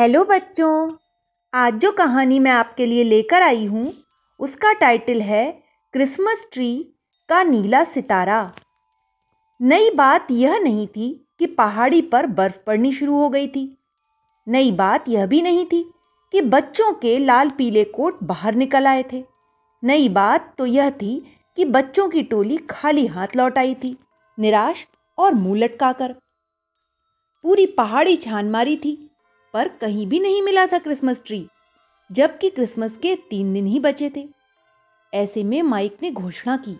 Hello बच्चों, आज जो कहानी मैं आपके लिए लेकर आई हूँ, उसका टाइटल है क्रिसमस ट्री का नीला सितारा। नई बात यह नहीं थी कि पहाड़ी पर बर्फ़ पड़नी शुरू हो गई थी। नई बात यह भी नहीं थी कि बच्चों के लाल पीले कोट बाहर निकल आए थे। नई बात तो यह थी कि बच्चों की टोली खाली हाथ लौट आई थी, निराश और मुँह लटकाकर। पूरी पहाड़ी छान मारी थी पर कहीं भी नहीं मिला था क्रिसमस ट्री जबकि क्रिसमस के तीन दिन ही बचे थे। ऐसे में माइक ने घोषणा की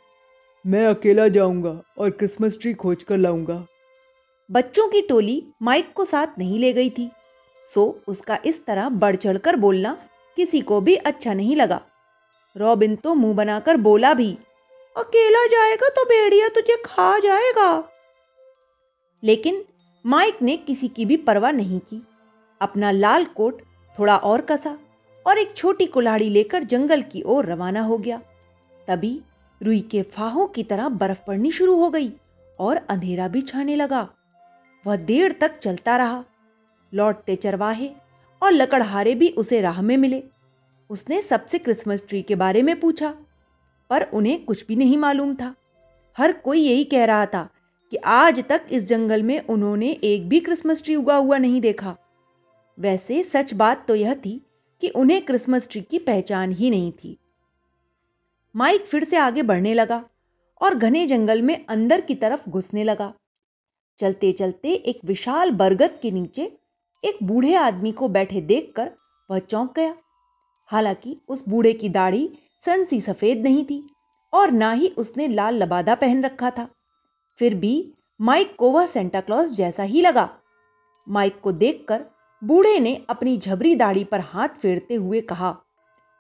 मैं अकेला जाऊँगा और क्रिसमस ट्री खोज कर लाऊँगा। बच्चों की टोली माइक को साथ नहीं ले गई थी। सो उसका इस तरह बढ़ चढ़कर बोलना किसी को भी अच्छा नहीं लगा। रॉबिन तो मुँह बनाकर बोला भी अकेला जाएगा तो भेड़िया तुझे खा जाएगा। लेकिन माइक ने किसी की भी परवाह नहीं की। अपना लाल कोट, थोड़ा और कसा और एक छोटी कुल्हाड़ी लेकर जंगल की ओर रवाना हो गया। तभी रुई के फाहों की तरह बर्फ़ पड़नी शुरू हो गई और अंधेरा भी छाने लगा। वह देर तक चलता रहा। लौटते चरवाहे और लकड़हारे भी उसे राह में मिले। उसने सबसे क्रिसमस ट्री के बारे में पूछा, पर उन्हें कुछ भी नहीं मालूम था। हर कोई यही कह रहा था कि आज तक इस जंगल में उन्होंने एक भी क्रिसमस ट्री उगा हुआ नहीं देखा। वैसे सच बात तो यह थी कि उन्हें क्रिसमस ट्री की पहचान ही नहीं थी। माइक फिर से आगे बढ़ने लगा और घने जंगल में अंदर की तरफ़ घुसने लगा। चलते चलते एक विशाल बरगद के नीचे एक बूढ़े आदमी को बैठे देखकर वह चौंक गया। हालाँकि उस बूढ़े की दाढ़ी सनसी सफ़ेद नहीं थी और ना ही उसने लाल लबादा पहन रखा था। फिर भी माइक को वह सेंटा क्लॉज जैसा ही लगा। माइक को देखकर बूढ़े ने अपनी झबरी दाढ़ी पर हाथ फेरते हुए कहा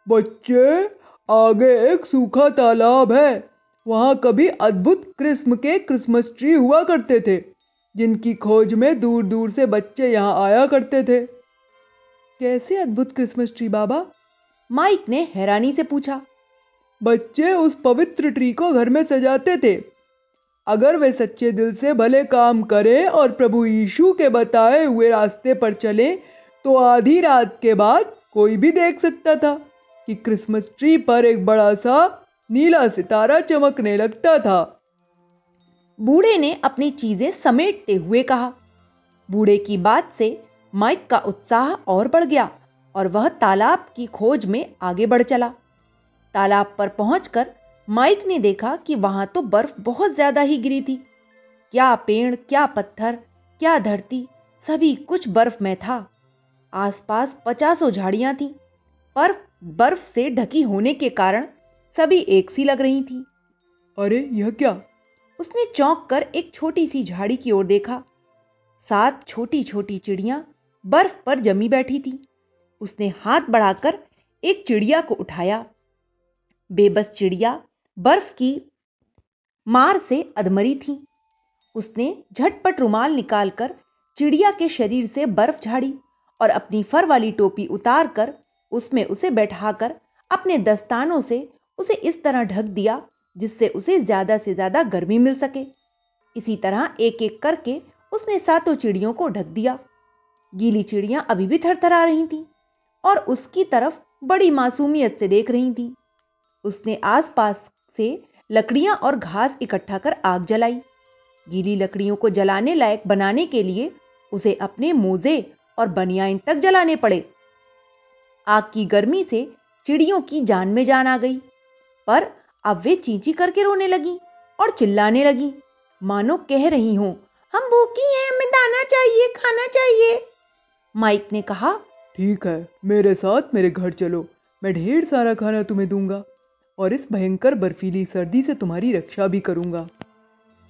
बच्चे आगे एक सूखा तालाब है। वहाँ कभी अद्भुत किस्म के क्रिसमस ट्री हुआ करते थे जिनकी खोज में दूर दूर से बच्चे यहाँ आया करते थे। कैसे अद्भुत क्रिसमस ट्री बाबा? माइक ने हैरानी से पूछा बच्चे उस पवित्र ट्री को घर में सजाते थे। अगर वे सच्चे दिल से भले काम करें और प्रभु यीशु के बताए हुए रास्ते पर चलें तो आधी रात के बाद कोई भी देख सकता था कि क्रिसमस ट्री पर एक बड़ा सा नीला सितारा चमकने लगता था। बूढ़े ने अपनी चीज़ें समेटते हुए कहा। बूढ़े की बात से माइक का उत्साह और बढ़ गया और वह तालाब की खोज में आगे बढ़ चला। तालाब पर पहुंचकर माइक ने देखा कि वहाँ तो बर्फ़ बहुत ज़्यादा ही गिरी थी। क्या पेड़ क्या पत्थर क्या धरती सभी कुछ बर्फ़ में था। आसपास पचासों झाड़ियाँ थी। पर बर्फ़ से ढकी होने के कारण सभी एक सी लग रही थी। अरे यह क्या? उसने चौंक कर एक छोटी सी झाड़ी की ओर देखा। सात छोटी छोटी चिड़ियाँ बर्फ़ पर जमी बैठी थी। उसने हाथ बढ़ाकर एक चिड़िया को उठाया। बेबस चिड़िया बर्फ़ की मार से अधमरी थी। उसने झटपट रुमाल निकालकर चिड़िया के शरीर से बर्फ़ झाड़ी और अपनी फर वाली टोपी उतारकर उसमें उसे बैठाकर अपने दस्तानों से उसे इस तरह ढक दिया जिससे उसे ज़्यादा से ज़्यादा गर्मी मिल सके। इसी तरह एक एक करके उसने सातों चिड़ियों को ढक दिया। गीली चिड़ियाँ अभी भी थरथरा रही थीं और उसकी तरफ़ बड़ी मासूमियत से देख रही थीं। उसने आसपास से लकड़ियाँ और घास इकट्ठा कर आग जलाई। गीली लकड़ियों को जलाने लायक बनाने के लिए उसे अपने मोजे और बनियाइन तक जलाने पड़े। आग की गर्मी से चिड़ियों की जान में जान आ गई, पर अब वे चींची करके रोने लगी और चिल्लाने लगी, मानो कह रही हूँ, हम भूखी हैं, हमें दाना चाहिए, खाना चाहिए। माइक ने कहा, ठीक है, मेरे साथ मेरे घर चलो, मैं ढेर सारा खाना तुम्हें दूँगा। और इस भयंकर बर्फीली सर्दी से तुम्हारी रक्षा भी करूँगा।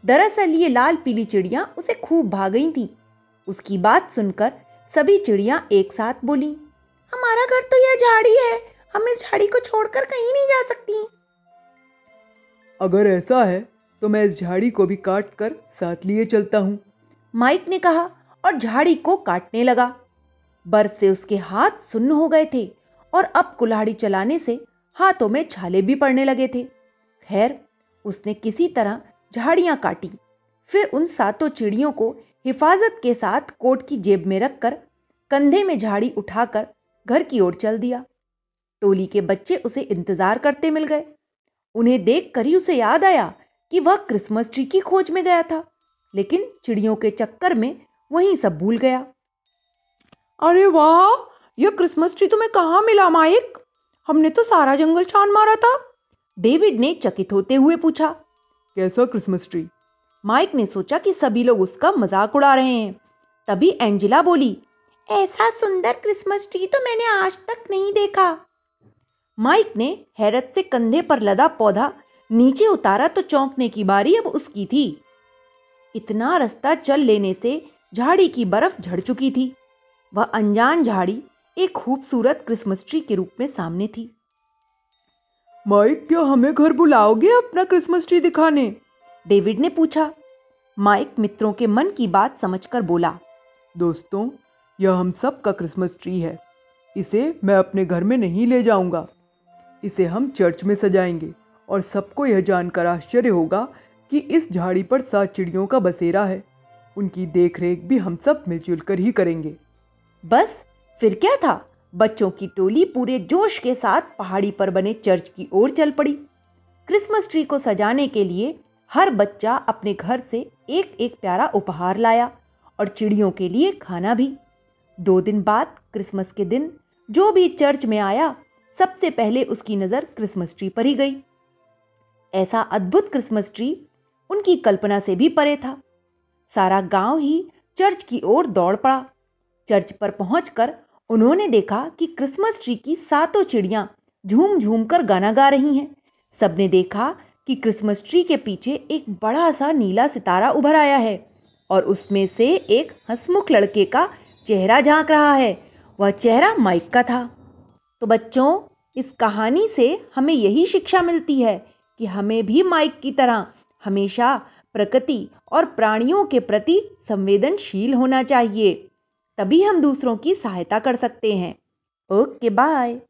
दरअसल ये लाल पीली चिड़िया उसे खूब भाग गई थी। उसकी बात सुनकर सभी चिड़िया एक साथ बोली हमारा घर तो यह झाड़ी है हम इस झाड़ी को छोड़कर कहीं नहीं जा सकती। अगर ऐसा है तो मैं इस झाड़ी को भी काट कर साथ लिए चलता हूँ। माइक ने कहा और झाड़ी को काटने लगा। बर्फ़ से उसके हाथ सुन्न हो गए थे और अब कुल्हाड़ी चलाने से हाथों में छाले भी पड़ने लगे थे। खैर, उसने किसी तरह झाड़ियाँ काटी, फिर उन सातों चिड़ियों को हिफाजत के साथ कोट की जेब में रखकर कंधे में झाड़ी उठाकर घर की ओर चल दिया। टोली के बच्चे उसे इंतज़ार करते मिल गए। उन्हें देखकर ही उसे याद आया कि वह क्रिसमस ट्री की खोज में गया था, लेकिन चिड़ियों के चक्कर में वहीं सब भूल गया। अरे वाह! यह क्रिसमस ट्री तुम्हें कहाँ मिला माइक हमने तो सारा जंगल छान मारा था। डेविड ने चकित होते हुए पूछा, कैसा क्रिसमस ट्री? माइक ने सोचा कि सभी लोग उसका मज़ाक उड़ा रहे हैं। तभी एंजिला बोली, ऐसा सुंदर क्रिसमस ट्री तो मैंने आज तक नहीं देखा। माइक ने हैरत से कंधे पर लदा पौधा नीचे उतारा तो चौंकने की बारी अब उसकी थी। इतना रास्ता चल लेने से झाड़ी की बर्फ़ झड़ चुकी थी। वह अनजान झाड़ी एक खूबसूरत क्रिसमस ट्री के रूप में सामने थी। माइक क्या हमें घर बुलाओगे अपना क्रिसमस ट्री दिखाने? डेविड ने पूछा। माइक मित्रों के मन की बात समझकर बोला। दोस्तों यह हम सब का क्रिसमस ट्री है। इसे मैं अपने घर में नहीं ले जाऊँगा। इसे हम चर्च में सजाएँगे और सबको यह जानकर आश्चर्य होगा कि इस झाड़ी पर सात चिड़ियों का बसेरा है। उनकी देखरेख भी हम सब मिलजुल कर ही करेंगे। बस फिर क्या था? बच्चों की टोली पूरे जोश के साथ पहाड़ी पर बने चर्च की ओर चल पड़ी। क्रिसमस ट्री को सजाने के लिए हर बच्चा अपने घर से एक एक प्यारा उपहार लाया और चिड़ियों के लिए खाना भी। दो दिन बाद क्रिसमस के दिन जो भी चर्च में आया, सबसे पहले उसकी नज़र क्रिसमस ट्री पर ही गई। ऐसा अद्भुत क्रिसमस ट्री उनकी कल्पना से भी परे था। सारा गाँव ही चर्च की ओर दौड़ पड़ा। चर्च पर पहुंचकर उन्होंने देखा कि क्रिसमस ट्री की सातों चिड़ियाँ झूम झूम कर गाना गा रही हैं। सबने देखा कि क्रिसमस ट्री के पीछे एक बड़ा सा नीला सितारा उभर आया है और उसमें से एक हंसमुख लड़के का चेहरा झाँक रहा है। वह चेहरा माइक का था। तो बच्चों, इस कहानी से हमें यही शिक्षा मिलती है कि हमें भी माइक की तरह हमेशा प्रकृति और प्राणियों के प्रति संवेदनशील होना चाहिए। तभी हम दूसरों की सहायता कर सकते हैं। Okay bye.